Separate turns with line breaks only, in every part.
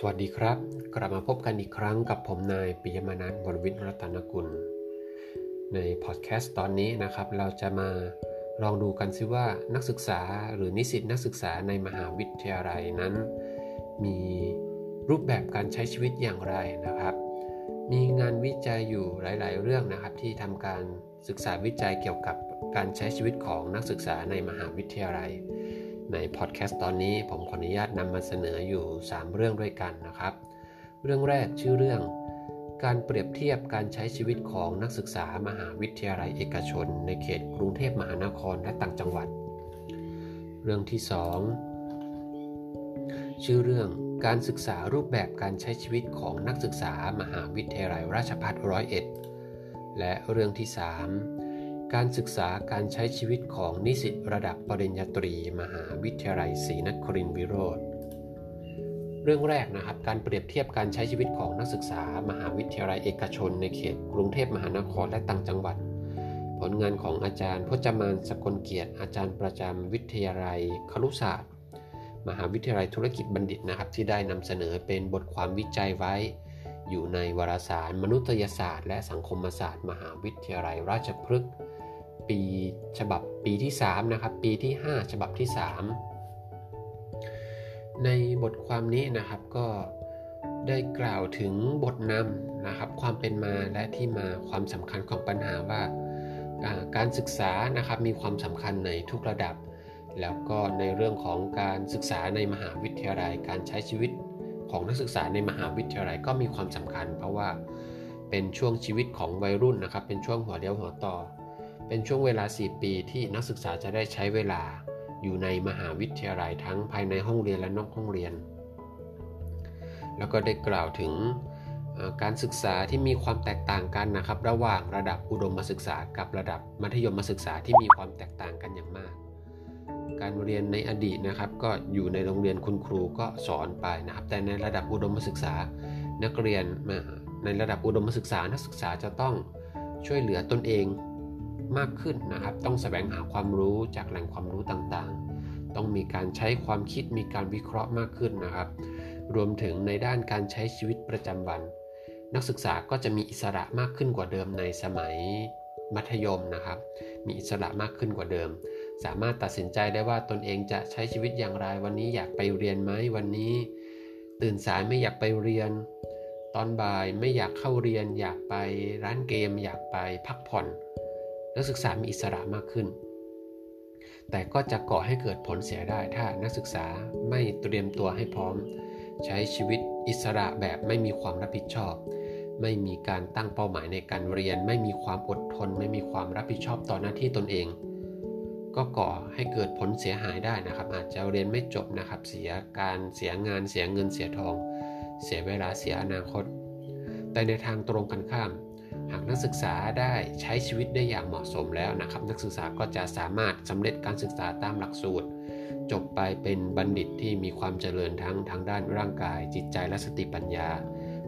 สวัสดีครับ กลับมาพบกันอีกครั้งกับผมนายปิยมานันท์วรวิทย์รัตนกุล ในพอดแคสต์ตอนนี้นะครับ เราจะมาลองดูกันซิว่านักศึกษาหรือนิสิตนักศึกษาในมหาวิทยาลัยนั้น มีรูปแบบการใช้ชีวิตอย่างไรนะครับ มีงานวิจัยอยู่หลาย ๆ เรื่องนะครับ ที่ทำการศึกษาวิจัยเกี่ยวกับการใช้ชีวิตของนักศึกษาในมหาวิทยาลัย ในพอดแคสต์ตอนนี้ผมขออนุญาตนำมาเสนออยู่ 3 เรื่องด้วยกันนะครับ เรื่องแรกชื่อเรื่อง การเปรียบเทียบการใช้ชีวิตของนักศึกษามหาวิทยาลัยเอกชน ในเขตกรุงเทพมหานครและต่างจังหวัด เรื่องที่ 2 ชื่อเรื่องการศึกษารูปแบบการใช้ชีวิตของนักศึกษามหาวิทยาลัยราชภัฏร้อยเอ็ดและเรื่องที่ 3 การศึกษาการใช้ชีวิตของนิสิตระดับปริญญาตรี มหาวิทยาลัยศรีนครินทรวิโรธเรื่องแรกนะครับการเปรียบเทียบการใช้ชีวิตของนักศึกษา มหาวิทยาลัยเอกชน ในเขตกรุงเทพมหานครและต่างจังหวัด ผลงานของอาจารย์พจมานสกลเกียรติ อาจารย์ประจำวิทยาลัยครุศาสตร์ มหาวิทยาลัยธุรกิจบัณฑิตนะครับที่ได้นำเสนอเป็นบทความวิจัยไว้ อยู่ในวารสารมนุษยศาสตร์ และสังคมศาสตร์ มหาวิทยาลัยราชพฤกษ์ปีฉบับปีที่3นะครับปีที่ 5 ฉบับที่ 3 ในบทความนี้นะครับก็ได้กล่าวถึงบทนำนะครับความเป็นมาและที่มาความสำคัญของปัญหาว่าการศึกษานะครับมีความสำคัญในทุกระดับ แล้วก็ในเรื่องของการศึกษาในมหาวิทยาลัยการใช้ชีวิต ของนักศึกษาในมหาวิทยาลัยก็มีความสำคัญ เพราะว่าเป็นช่วงชีวิตของวัยรุ่นนะครับ เป็นช่วงหัวเดียวหัวต่อ เป็นช่วงเวลา 4 ปีที่นักศึกษาจะได้ใช้เวลาอยู่ในมหาวิทยาลัยทั้งภายในห้องเรียนและนอกห้องเรียน แล้วก็ได้กล่าวถึงการศึกษาที่มีความแตกต่างกันนะครับ ระหว่างระดับอุดมศึกษากับระดับมัธยมศึกษาที่มีความแตกต่างกันอย่างมาก การเรียนในอดีตนะครับ ก็อยู่ในโรงเรียนคุณครูก็สอนไปนะครับ แต่ในระดับอุดมศึกษานักเรียนในระดับอุดมศึกษานักศึกษาจะต้องช่วยเหลือตนเองมากขึ้นนะครับ ต้องแสวงหาความรู้จากแหล่งความรู้ต่างๆ ต้องมีการใช้ความคิดมีการวิเคราะห์มากขึ้นนะครับ รวมถึงในด้านการใช้ชีวิตประจำวัน นักศึกษาก็จะมีอิสระมากขึ้นกว่าเดิมในสมัยมัธยมนะครับ มีอิสระมากขึ้นกว่าเดิม สามารถตัดสินใจได้ว่าตนเองจะใช้ชีวิตอย่างไร วันนี้อยากไปเรียนไหมวันนี้ ตื่นสายไม่อยากไปเรียน ตอนบ่ายไม่อยากเข้าเรียน อยากไปร้านเกม อยากไปพักผ่อน นักศึกษามีอิสระมากขึ้น แต่ก็จะก่อให้เกิดผลเสียได้ถ้านักศึกษาไม่เตรียมตัวให้พร้อม ใช้ชีวิตอิสระแบบไม่มีความรับผิดชอบ ไม่มีการตั้งเป้าหมายในการเรียน ไม่มีความอดทน ไม่มีความรับผิดชอบต่อหน้าที่ตนเอง ก็ก่อให้เกิดผลเสียหายได้นะครับ อาจจะเรียนไม่จบนะครับ เสียการเสียงานเสียเงินเสียทอง เสียเวลาเสียอนาคต แต่ในทางตรงกันข้าม หากนักศึกษาได้ใช้ชีวิตได้อย่างเหมาะสมแล้วนะครับ นักศึกษาก็จะสามารถสำเร็จการศึกษาตามหลักสูตร จบไปเป็นบัณฑิตที่มีความเจริญทั้งทางด้านร่างกาย จิตใจและสติปัญญา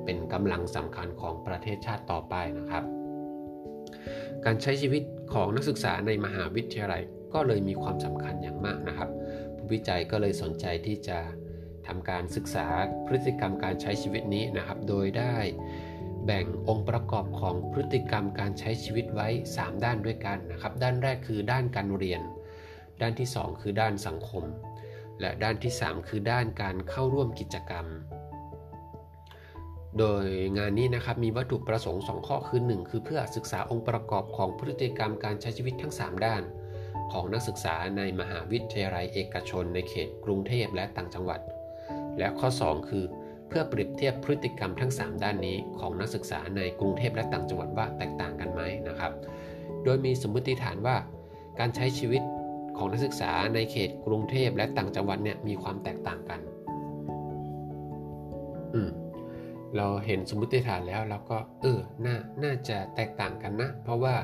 เป็นกำลังสำคัญของประเทศชาติต่อไปนะครับการใช้ชีวิตของนักศึกษาในมหาวิทยาลัย ก็เลยมีความสำคัญอย่างมากนะครับผู้วิจัยก็เลยสนใจที่จะทำการศึกษาพฤติกรรมการใช้ชีวิตนี้นะครับ โดยได้แบ่งองค์ประกอบของพฤติกรรมการใช้ชีวิตไว้ 3 ด้านด้วยกันนะครับ ด้านแรกคือด้านการเรียน ด้านที่ 2 คือด้านสังคม และด้านที่ 3 คือด้านการเข้าร่วมกิจกรรม โดยงานนี้นะครับมีวัตถุประสงค์ 2 ข้อคือ 1 คือเพื่อศึกษาองค์ประกอบของพฤติกรรมการใช้ชีวิตทั้ง 3 ด้าน ของนักศึกษาในมหาวิทยาลัยเอกชนในเขตกรุงเทพและต่างจังหวัด และข้อ 2 คือ เพื่อเปรียบเทียบพฤติกรรมทั้ง 3 ด้านนี้ของนักศึกษาในกรุงเทพและต่างจังหวัดว่าแตกต่างกันไหมนะครับ โดยมีสมมติฐานว่า การใช้ชีวิตของนักศึกษาในเขตกรุงเทพและต่างจังหวัดเนี่ยมีความแตกต่างกัน อืมเราเห็นสมมติฐานแล้วเราก็เออน่าน่าจะแตกต่างกันนะ เพราะว่า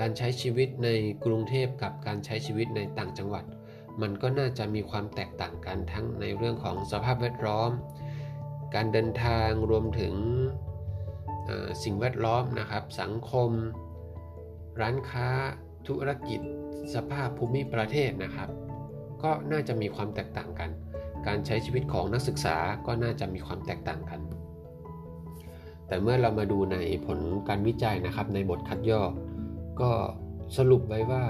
การใช้ชีวิตในกรุงเทพกับการใช้ชีวิตในต่างจังหวัด มันก็น่าจะมีความแตกต่างกันทั้งในเรื่องของสภาพแวดล้อม การเดินทางรวมถึงสิ่งแวดล้อมนะครับ สังคม ร้านค้า ธุรกิจ สภาพภูมิประเทศนะครับ ก็น่าจะมีความแตกต่างกัน การใช้ชีวิตของนักศึกษาก็น่าจะมีความแตกต่างกัน แต่เมื่อเรามาดูในผลการวิจัยนะครับในบทคัดย่อ ก็สรุปไว้ว่า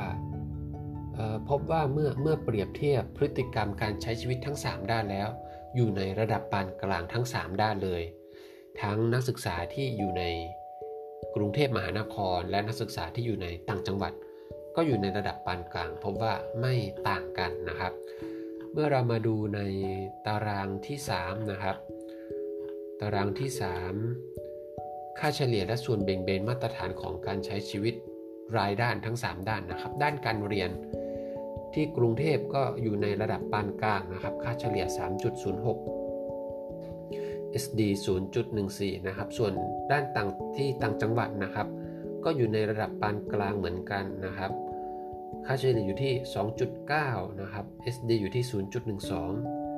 พบว่าเมื่อเมื่อเปรียบเทียบพฤติกรรมการใช้ชีวิตทั้ง 3 ด้านแล้ว อยู่ในระดับปานกลางทั้ง 3 ด้านเลย ทั้งนักศึกษาที่อยู่ในกรุงเทพมหานคร และนักศึกษาที่อยู่ในต่างจังหวัด ก็อยู่ในระดับปานกลาง พบว่าไม่ต่างกันนะครับ เมื่อเรามาดูในตารางที่3นะครับ ตารางที่ 3 ค่าเฉลี่ยและส่วนเบ่งเบนมาตรฐานของการใช้ชีวิต รายด้านทั้ง 3 ด้านนะครับ ด้านการเรียนที่กรุงเทพก็อยู่ในระดับปานกลางนะครับ ค่าเฉลี่ย 3.06 SD 0.14 นะครับ ส่วนด้านต่างที่ต่างจังหวัดนะครับ ก็อยู่ในระดับปานกลางเหมือนกันนะครับ ค่าเฉลี่ยอยู่ที่ 2.9 นะครับ SD อยู่ที่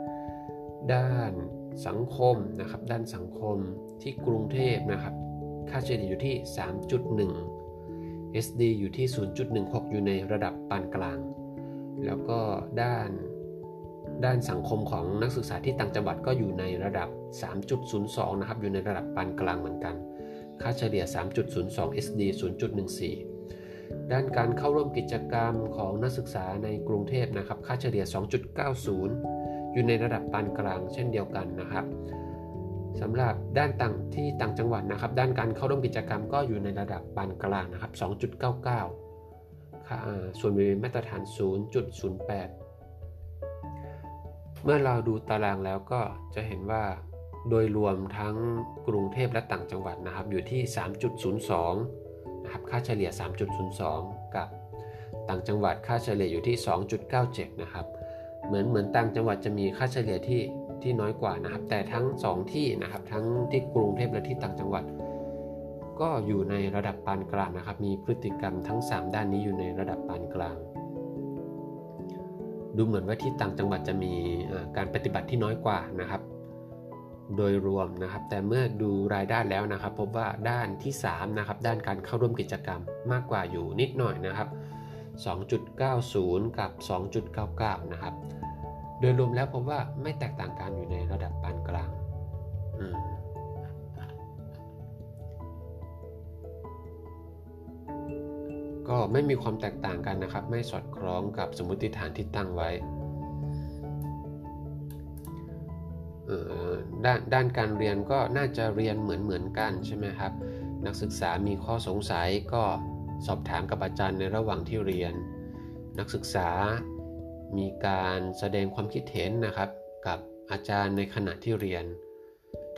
0.12 ด้านสังคมนะครับ ด้านสังคมที่กรุงเทพนะครับ ค่าเฉลี่ยอยู่ที่ 3.1 SD อยู่ที่ 0.16 อยู่ในระดับปานกลาง แล้วก็ด้านด้านสังคมของนักศึกษาที่ต่างจังหวัดก็อยู่ในระดับ 3.02 นะครับ อยู่ในระดับปานกลางเหมือนกัน ค่าเฉลี่ย 3.02 SD 0.14 ด้านการเข้าร่วมกิจกรรมของนักศึกษาในกรุงเทพนะครับ ค่าเฉลี่ย 2.90 อยู่ในระดับปานกลางเช่นเดียวกันนะครับ สำหรับด้านต่างที่ต่างจังหวัดนะครับ ด้านการเข้าร่วมกิจกรรมก็อยู่ในระดับปานกลางนะครับ 2.99ส่วนบริเวณมาตรฐาน 0.08 เมื่อเราดูตารางแล้วก็จะเห็นว่าโดยรวมทั้งกรุงเทพและต่างจังหวัดนะครับ อยู่ที่ 3.02 นะครับ ค่าเฉลี่ย 3.02 กับต่างจังหวัดค่าเฉลี่ยอยู่ที่ 2.97 นะครับ เหมือนเหมือนต่างจังหวัดจะมีค่าเฉลี่ยที่ ที่น้อยกว่านะครับ แต่ทั้ง 2 ที่นะครับ ทั้งที่กรุงเทพและที่ต่างจังหวัด ก็อยู่ในระดับปานกลางนะครับ มีพฤติกรรมทั้ง 3 ด้านนี้อยู่ในระดับปานกลาง ดูเหมือนว่าที่ต่างจังหวัดจะมีการปฏิบัติที่น้อยกว่านะครับ โดยรวมนะครับ แต่เมื่อดูรายด้านแล้วนะครับ พบว่าด้านที่3นะครับ ด้านการเข้าร่วมกิจกรรมมากกว่าอยู่นิดหน่อยนะครับ 2.90 กับ 2.99 นะครับ โดยรวมแล้วพบว่าไม่แตกต่างกันอยู่ในระดับปานกลางอืมก็ไม่มีความแตกต่างกันนะครับ ไม่สอดคล้องกับสมมติฐานที่ตั้งไว้ด้านด้านการเรียนก็น่าจะเรียนเหมือนเหมือนกันใช่ไหมครับ นักศึกษามีข้อสงสัยก็สอบถามกับอาจารย์ในระหว่างที่เรียน นักศึกษา มีการแสดงความคิดเห็นนะครับกับอาจารย์ในขณะที่เรียน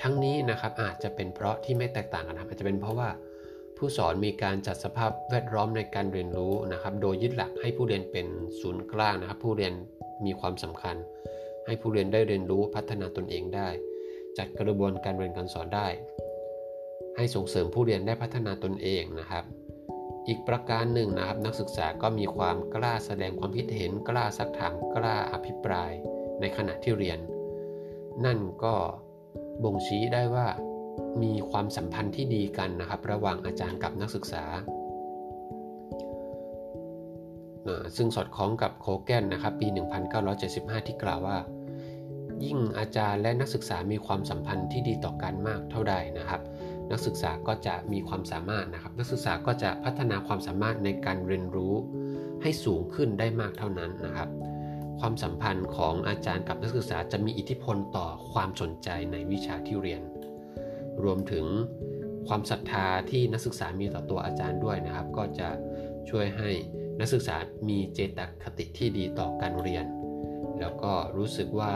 ทั้งนี้นะครับอาจจะเป็นเพราะที่ไม่แตกต่างกันครับอาจจะเป็นเพราะว่าผู้สอนมีการจัดสภาพแวดล้อมในการเรียนรู้นะครับ โดยยึดหลักให้ผู้เรียนเป็นศูนย์กลางนะครับ ผู้เรียนมีความสำคัญ ให้ผู้เรียนได้เรียนรู้พัฒนาตนเองได้ จัดกระบวนการเรียนการสอนได้ ให้ส่งเสริมผู้เรียนได้พัฒนาตนเองนะครับ อีกประการหนึ่งนะครับนักศึกษาก็มีความกล้าแสดงความคิดเห็นกล้าซักถามกล้าอภิปรายในขณะที่เรียน นั่นก็บ่งชี้ได้ว่ามีความสัมพันธ์ที่ดีกันนะครับ ระหว่างอาจารย์กับนักศึกษา ซึ่งสอดคล้องกับโคแกนนะครับปี 1975 ที่กล่าวว่า ยิ่งอาจารย์และนักศึกษามีความสัมพันธ์ที่ดีต่อกันมากเท่าใดนะครับ นักศึกษาก็จะมีความสามารถนะครับ นักศึกษาก็จะพัฒนาความสามารถในการเรียนรู้ให้สูงขึ้นได้มากเท่านั้นนะครับ ความสัมพันธ์ของอาจารย์กับนักศึกษาจะมีอิทธิพลต่อความสนใจในวิชาที่เรียน รวมถึงความศรัทธาที่นักศึกษามีต่อตัวอาจารย์ด้วยนะครับ ก็จะช่วยให้นักศึกษามีเจตคติที่ดีต่อการเรียน แล้วก็รู้สึกว่า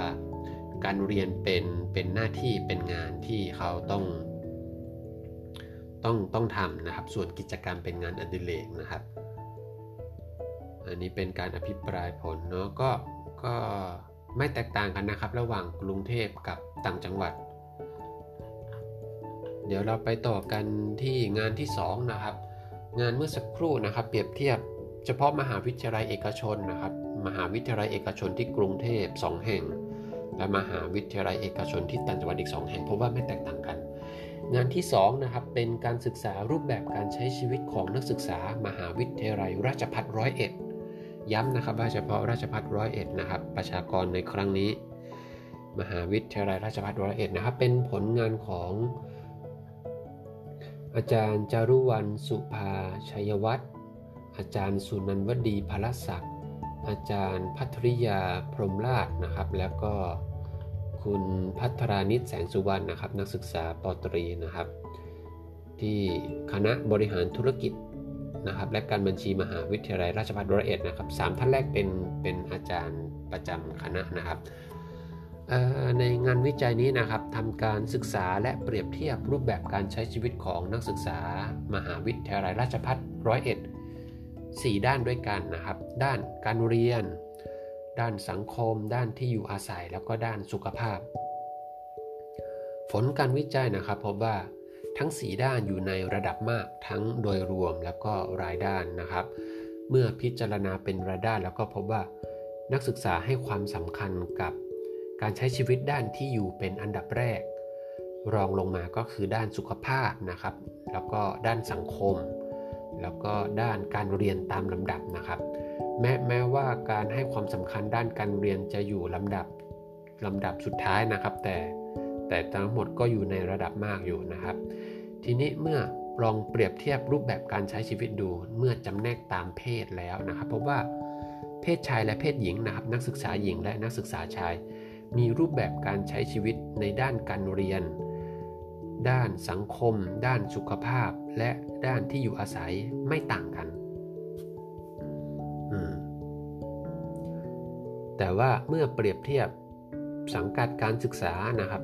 การเรียนเป็นเป็นหน้าที่เป็นงานที่เขาต้อง ต้องต้องทำนะครับ ส่วนกิจกรรมเป็นงานอดิเรกนะครับ อันนี้เป็นการอภิปรายผลเนาะก็ก็ไม่แตกต่างกันนะครับ ระหว่างกรุงเทพกับต่างจังหวัด เดี๋ยวเราไปต่อกันที่งานที่ 2 นะครับ งานเมื่อสักครู่นะครับ เปรียบเทียบเฉพาะมหาวิทยาลัยเอกชนนะครับ มหาวิทยาลัยเอกชนที่กรุงเทพ2แห่ง และมหาวิทยาลัยเอกชนที่ต่างจังหวัดอีก 2 แห่งพบว่าไม่แตกต่างกัน งานที่2นะครับเป็นการศึกษารูปแบบการใช้ชีวิตของนักศึกษามหาวิทยาลัยราชภัฏร้อยเอ็ดย้ำนะครับว่าเฉพาะราชภัฏร้อยเอ็ดนะครับประชากรในครั้งนี้ มหาวิทยาลัยราชภัฏร้อยเอ็ดนะครับเป็นผลงานของอาจารย์จารุวรรณสุภาชัยวัฒน์อาจารย์สุนันวดีพลศักดิ์อาจารย์พัทริยาพรหมราชนะครับ แล้วก็ คุณพัทรานิตแสงสุวรรณนะครับ นักศึกษาปตรีนะครับ ที่คณะบริหารธุรกิจนะครับ และการบัญชีมหาวิทยาลัยราชภัฏร้อยเอ็ดนะครับสามท่านแรกเป็นเป็นอาจารย์ประจำคณะนะครับในงานวิจัยนี้นะครับทำการศึกษาและเปรียบเทียบรูปแบบการใช้ชีวิตของนักศึกษามหาวิทยาลัยราชภัฏร้อยเอ็ดสี่ด้านด้วยกันนะครับ ด้านการเรียน ด้านสังคม ด้านที่อยู่อาศัยแล้วก็ด้านสุขภาพ ผลการวิจัยนะครับพบว่าทั้ง 4 ด้านอยู่ในระดับมากทั้งโดยรวมแล้วก็รายด้านนะครับ เมื่อพิจารณาเป็นรายด้านแล้วก็พบว่า นักศึกษาให้ความสำคัญกับการใช้ชีวิตด้านที่อยู่เป็นอันดับแรก รองลงมาก็คือด้านสุขภาพนะครับ แล้วก็ด้านสังคม แล้วก็ด้านการเรียนตามลำดับนะครับ แม้แม้ว่าการให้ความสำคัญด้านการเรียนจะอยู่ลำดับลำดับสุดท้ายนะครับ แต่แต่ทั้งหมดก็อยู่ในระดับมากอยู่นะครับ ทีนี้เมื่อลองเปรียบเทียบรูปแบบการใช้ชีวิตดูเมื่อจำแนกตามเพศแล้วนะครับพบว่าเพศชายและเพศหญิงนะครับ นักศึกษาหญิงและนักศึกษาชาย มีรูปแบบการใช้ชีวิตในด้านการเรียน ด้านสังคม ด้านสุขภาพ และด้านที่อยู่อาศัยไม่ต่างกัน แต่ว่าเมื่อเปรียบเทียบสังกัดการศึกษานะครับ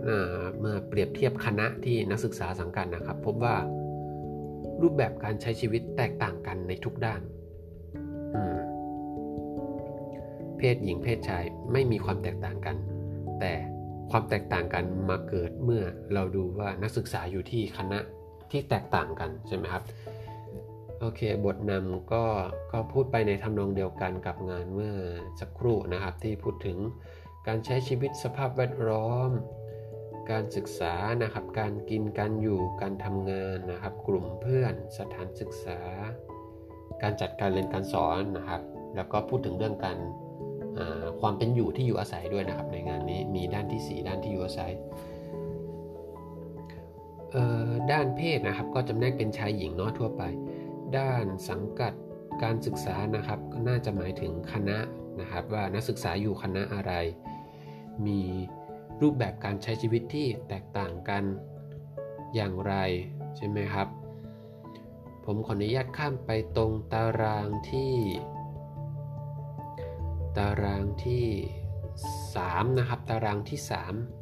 เมื่อเปรียบเทียบคณะที่นักศึกษาสังกัดนะครับ พบว่ารูปแบบการใช้ชีวิตแตกต่างกันในทุกด้าน เพศหญิงเพศชายไม่มีความแตกต่างกัน แต่ความแตกต่างกันมาเกิดเมื่อเราดูว่านักศึกษาอยู่ที่คณะที่แตกต่างกันใช่ไหมครับ โอเค บทนำก็ก็พูดไปในทำนองเดียวกันกับงานเมื่อสักครู่นะครับที่พูดถึงการใช้ชีวิตสภาพแวดล้อม การศึกษานะครับ การกินการอยู่การทำงานนะครับ กลุ่มเพื่อนสถานศึกษา การจัดการเรียนการสอนนะครับ แล้วก็พูดถึงเรื่องการความเป็นอยู่ที่อยู่อาศัยด้วยนะครับ ในงานนี้มีด้านที่ 4 ด้านที่อยู่อาศัยด้านเพศนะครับก็จำแนกเป็นชายหญิงเนาะทั่วไป ด้านสังกัดการศึกษานะครับ ก็น่าจะหมายถึงคณะนะครับ ว่านักศึกษาอยู่คณะอะไร มีรูปแบบการใช้ชีวิตที่แตกต่างกันอย่างไรใช่ไหมครับ ผมขออนุญาตข้ามไปตรงตารางที่ ตารางที่ 3 นะครับ ตารางที่ 3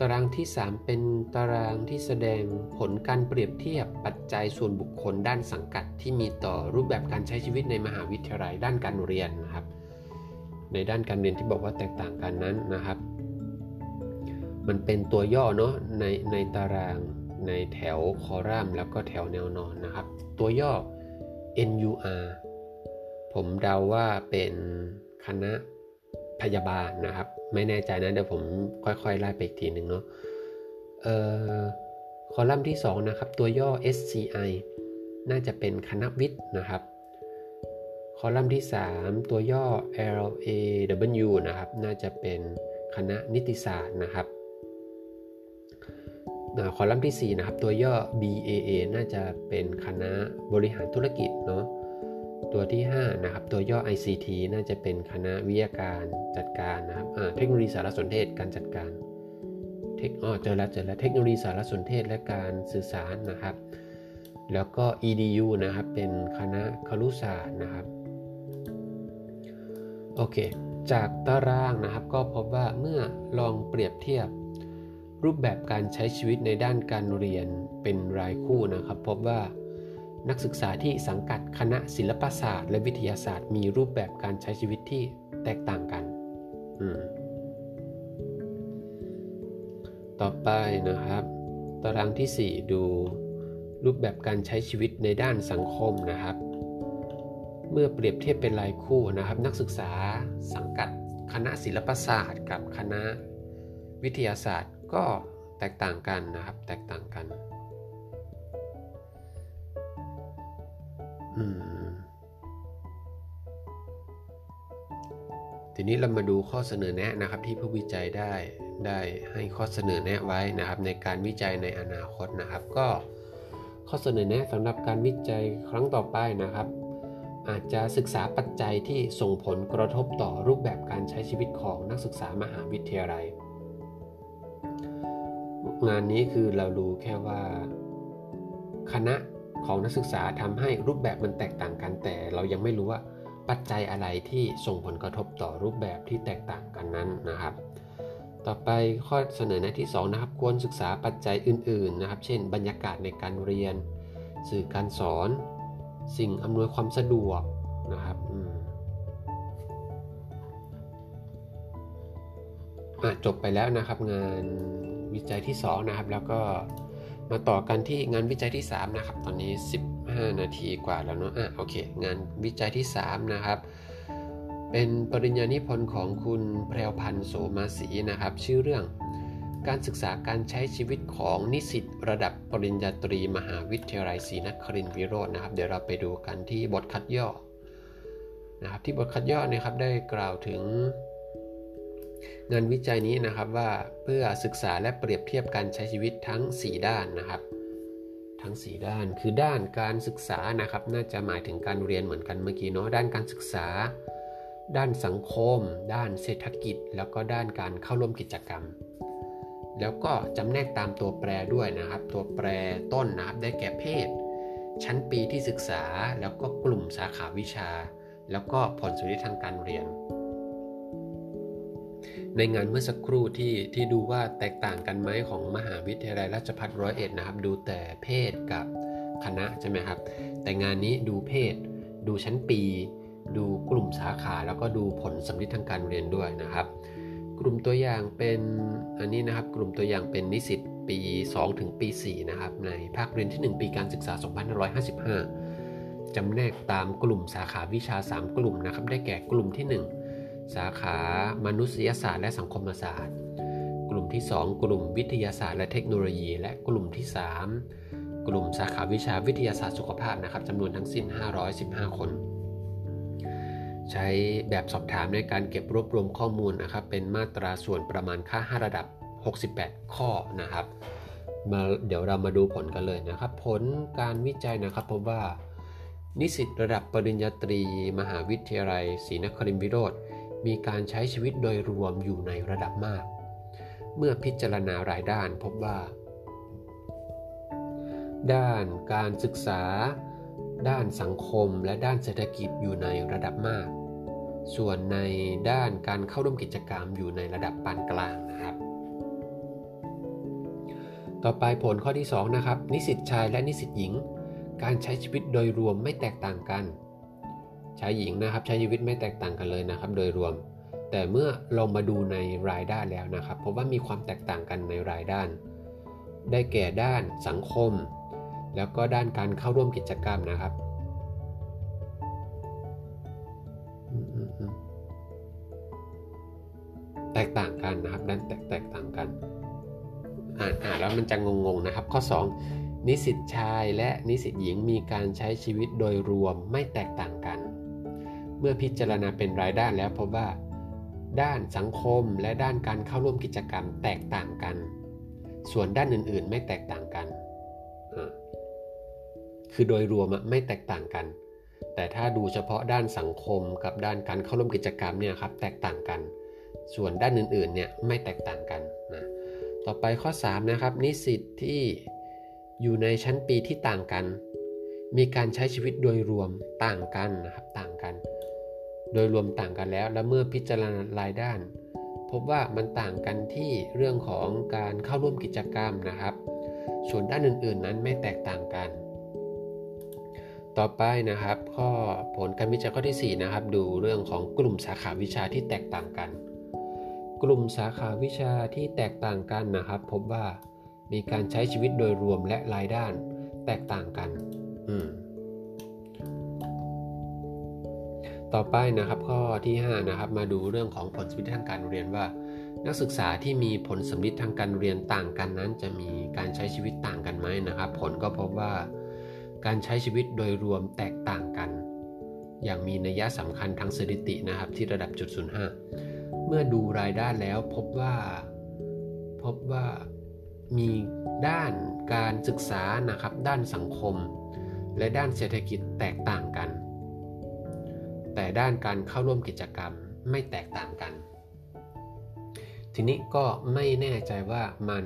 ตารางที่ 3 เป็นตารางที่แสดงผลการเปรียบเทียบปัจจัยส่วนบุคคลด้านสังกัดที่มีต่อรูปแบบการใช้ชีวิตในมหาวิทยาลัยด้านการเรียนนะครับ ในด้านการเรียนที่บอกว่าแตกต่างกันนั้นนะครับ มันเป็นตัวย่อเนาะในในตารางในแถวคอลัมน์แล้วก็แถวแนวนอนนะครับ ตัวย่อ NUR ผมเดาว่าเป็นคณะ พยาบาลนะครับ ไม่แน่ใจนะเดี๋ยวผมค่อยๆไล่ไปอีกทีหนึ่งเนาะเอ่อคอลัมน์ที่ 2 นะครับ ตัวย่อ SCI น่าจะเป็นคณะวิทย์นะครับ คอลัมน์ที่ 3 ตัวย่อ LAW นะครับ น่าจะเป็นคณะนิติศาสตร์นะครับคอลัมน์ที่ 4 นะครับ ตัวย่อ BAA น่าจะเป็นคณะบริหารธุรกิจเนาะ ตัวที่5นะครับตัวย่อ ICT น่าจะเป็นคณะวิทยาการจัดการนะครับเทคโนโลยีสารสนเทศการจัดการเทคอ๋อเจอแล้วเจอแล้วเทคโนโลยีสารสนเทศและการสื่อสารนะครับ แล้วก็ EDU นะครับเป็นคณะครุศาสตร์นะครับโอเคจากตารางนะครับก็พบว่าเมื่อลองเปรียบเทียบรูปแบบการใช้ชีวิตในด้านการเรียนเป็นรายคู่นะครับ พบว่า นักศึกษาที่สังกัดคณะศิลปศาสตร์ และวิทยาศาสตร์ มีรูปแบบการใช้ชีวิตที่แตกต่างกัน ต่อไปนะครับ ตารางที่ 4 ดูรูปแบบการใช้ชีวิตในด้านสังคมนะครับ เมื่อเปรียบเทียบเป็นรายคู่นะครับ นักศึกษาสังกัดคณะศิลปศาสตร์ กับคณะวิทยาศาสตร์ก็แตกต่างกันนะครับ แตกต่างกัน ทีนี้เรามาดูข้อเสนอแนะนะครับที่ผู้วิจัยได้ได้ให้ข้อเสนอแนะไว้นะครับ ในการวิจัยในอนาคตนะครับ ก็ข้อเสนอแนะสำหรับการวิจัยครั้งต่อไปนะครับ อาจจะศึกษาปัจจัยที่ส่งผลกระทบต่อรูปแบบการใช้ชีวิตของนักศึกษามหาวิทยาลัย งานนี้คือเรารู้แค่ว่า คณะ ของนักศึกษาทำให้รูปแบบมันแตกต่างกัน แต่เรายังไม่รู้ว่าปัจจัยอะไรที่ส่งผลกระทบต่อรูปแบบที่แตกต่างกันนั้นนะครับ ต่อไปข้อเสนอแนะที่2นะครับควรศึกษาปัจจัยอื่นๆนะครับ เช่น บรรยากาศในการเรียน สื่อการสอน สิ่งอำนวยความสะดวกนะครับจบไปแล้วนะครับงานวิจัยที่ 2 นะครับ แล้วก็ มาต่อกันที่งานวิจัยที่ 3 นะครับ ตอนนี้ 15 นาทีกว่าแล้วเนาะอะโอเค งานวิจัยที่ 3 นะครับ เป็นปริญญานิพนธ์ของคุณแพรวพันธ์โสมาศรีนะครับ ชื่อเรื่องการศึกษาการใช้ชีวิตของนิสิตระดับปริญญาตรีมหาวิทยาลัยศรีนครินทรวิโรจน์นะครับ เดี๋ยวเราไปดูกันที่บทคัดย่อนะครับที่บทคัดย่อนะครับได้กล่าวถึง งานวิจัยนี้นะครับว่าเพื่อศึกษาและเปรียบเทียบการใช้ชีวิตทั้ง 4 ด้านนะครับ ทั้ง 4 ด้านคือด้านการศึกษานะครับ น่าจะหมายถึงการเรียนเหมือนกันเมื่อกี้เนาะด้านการศึกษา ด้านสังคม ด้านเศรษฐกิจ แล้วก็ด้านการเข้าร่วมกิจกรรม แล้วก็จำแนกตามตัวแปรด้วยนะครับ ตัวแปรต้นนะครับได้แก่เพศ ชั้นปีที่ศึกษาแล้วก็กลุ่มสาขาวิชา แล้วก็ผลสุริทางการเรียน ในงานเมื่อสักครู่ที่ที่ดูว่าแตกต่างกันไหมของมหาวิทยาลัยราชภัฏร้อยเอ็ดนะครับ ดูแต่เพศกับคณะใช่ไหมครับ แต่งานนี้ดูเพศ ดูชั้นปี ดูกลุ่มสาขาแล้วก็ดูผลสำลิดทางการเรียนด้วยนะครับ กลุ่มตัวอย่างเป็นอันนี้นะครับ กลุ่มตัวอย่างเป็นนิสิตปี 2 ถึงปี 4 นะครับ ในภาคเรียนที่ 1 ปีการศึกษา 2555จำแนกตามกลุ่มสาขาวิชา 3 กลุ่มนะครับ ได้แก่กลุ่มที่ 1 สาขามนุษยศาสตร์และสังคมศาสตร์ กลุ่มที่ 2 กลุ่มวิทยาศาสตร์และเทคโนโลยี และกลุ่มที่ 3 กลุ่มสาขาวิชาวิทยาศาสตร์สุขภาพนะครับจำนวนทั้งสิ้น 515 คน ใช้แบบสอบถามในการเก็บรวบรวมข้อมูลนะครับ เป็นมาตราส่วนประมาณค่า 5 ระดับ 68 ข้อนะครับมาเดี๋ยวเรามาดูผลกันเลยนะครับ ผลการวิจัยนะครับพบว่านิสิตระดับปริญญาตรี มหาวิทยาลัยศรีนครินทรวิโรธ มีการใช้ชีวิตโดยรวมอยู่ในระดับมาก เมื่อพิจารณารายด้านพบว่า ด้านการศึกษา ด้านสังคมและด้านเศรษฐกิจอยู่ในระดับมาก ส่วนในด้านการเข้าร่วมกิจกรรมอยู่ในระดับปานกลางนะครับ ต่อไปผลข้อที่2นะครับนิสิตชายและนิสิตหญิง การใช้ชีวิตโดยรวมไม่แตกต่างกัน ชายหญิงนะครับใช้ชีวิตไม่แตกต่างกันเลยนะครับ โดยรวม แต่เมื่อลงมาดูในรายด้านแล้วนะครับพบว่ามีความแตกต่างกันในรายด้าน ได้แก่ด้านสังคม แล้วก็ด้านการเข้าร่วมกิจกรรมนะครับแตกต่างกันนะครับด้านแตกแตกต่างกัน อ่านอ่านแล้วมันจะงงๆนะครับ ข้อ 2 นิสิตชายและนิสิตหญิงมีการใช้ชีวิตโดยรวมไม่แตกต่างกัน เมื่อพิจารณาเป็นรายด้านแล้วพบว่า ด้านสังคมและด้านการเข้าร่วมกิจกรรมแตกต่างกัน ส่วนด้านอื่นๆ ไม่แตกต่างกัน คือโดยรวมไม่แตกต่างกัน แต่ถ้าดูเฉพาะด้านสังคมกับด้านการเข้าร่วมกิจกรรมเนี่ยครับแตกต่างกัน ส่วนด้านอื่นๆเนี่ยไม่แตกต่างกันนะ ต่อไปข้อ3นะครับนิสิตที่ อยู่ในชั้นปีที่ต่างกัน มีการใช้ชีวิตโดยรวมต่างกันนะครับต่างกัน โดยรวมต่างกันแล้ว และเมื่อพิจารณารายด้าน พบว่ามันต่างกันที่เรื่องของการเข้าร่วมกิจกรรมนะครับ ส่วนด้านอื่น ๆ นั้นไม่แตกต่างกัน ต่อไปนะครับ ข้อผลการวิจัยข้อที่ 4 นะครับ ดูเรื่องของกลุ่มสาขาวิชาที่แตกต่างกัน กลุ่มสาขาวิชาที่แตกต่างกันนะครับ พบว่า มีการใช้ชีวิตโดยรวมและรายด้านแตกต่างกัน ต่อไปนะครับข้อที่5นะครับมาดูเรื่องของผลสำลิดทางการเรียนว่า นักศึกษาที่มีผลสำลิดทางการเรียนต่างกันนั้น จะมีการใช้ชีวิตต่างกันไหมนะครับ ผลก็พบว่าการใช้ชีวิตโดยรวมแตกต่างกัน อย่างมีนัยสำคัญทางสถิตินะครับที่ระดับจุด05เมื่อดูรายด้านแล้วพบว่าพบว่า มีด้านการศึกษานะครับ ด้านสังคม และด้านเศรษฐกิจแตกต่างกัน แต่ด้านการเข้าร่วมกิจกรรมไม่แตกต่างกัน ทีนี้ก็ไม่แน่ใจว่ามัน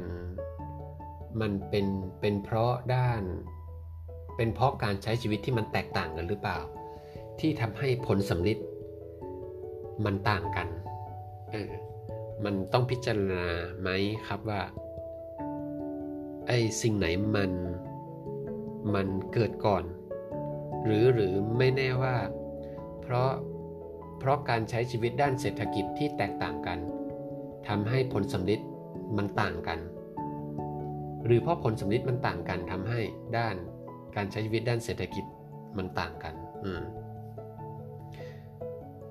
มันเป็นเป็นเพราะด้าน เป็นเพราะการใช้ชีวิตที่มันแตกต่างกันหรือเปล่า ที่ทำให้ผลสำลิดมันต่างกันเออมันต้องพิจารณาไหมครับว่า ไอ้สิ่งไหนมันมันเกิดก่อน หรือหรือไม่แน่ว่า เพราะเพราะการใช้ชีวิตด้านเศรษฐกิจที่แตกต่างกันทำให้ผลสำลิดมันต่างกัน หรือเพราะผลสำลิดมันต่างกันทำให้ด้านการใช้ชีวิตด้านเศรษฐกิจมันต่างกันอืม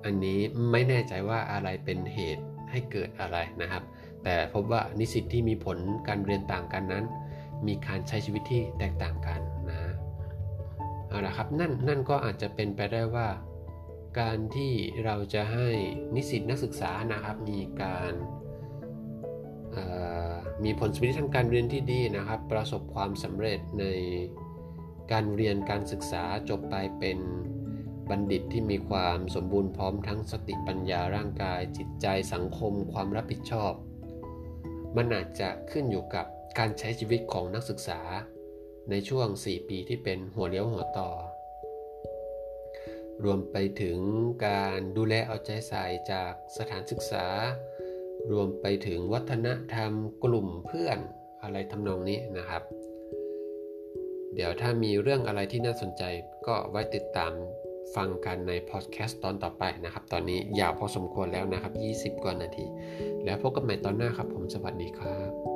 อันนี้ไม่แน่ใจว่าอะไรเป็นเหตุให้เกิดอะไรนะครับ แต่พบว่านิสิตที่มีผลการเรียนต่างกันนั้น มีการใช้ชีวิตที่แตกต่างกันนะเอาละครับนั่นนั่นก็อาจจะเป็นไปได้ว่า การที่เราจะให้นิสิตนักศึกษานะครับมีการมีผลสำเร็จทางการเรียนที่ดีนะครับ ประสบความสำเร็จในการเรียนการศึกษาจบไปเป็นบัณฑิตที่มีความสมบูรณ์พร้อมทั้งสติปัญญาร่างกายจิตใจสังคมความรับผิดชอบ มันอาจจะขึ้นอยู่กับ การใช้ชีวิตของนักศึกษาในช่วง 4 ปีที่เป็นหัวเลี้ยวหัวต่อ รวมไปถึงการดูแลเอาใจใส่จากสถานศึกษา รวมไปถึงวัฒนธรรมกลุ่มเพื่อนอะไรทำนองนี้นะครับ เดี๋ยวถ้ามีเรื่องอะไรที่น่าสนใจก็ไว้ติดตามฟังกันในพอดแคสต์ตอนต่อไปนะครับ ตอนนี้ยาวพอสมควรแล้วนะครับ 20 กว่านาที แล้วพบกันใหม่ตอนหน้าครับผมสวัสดีครับ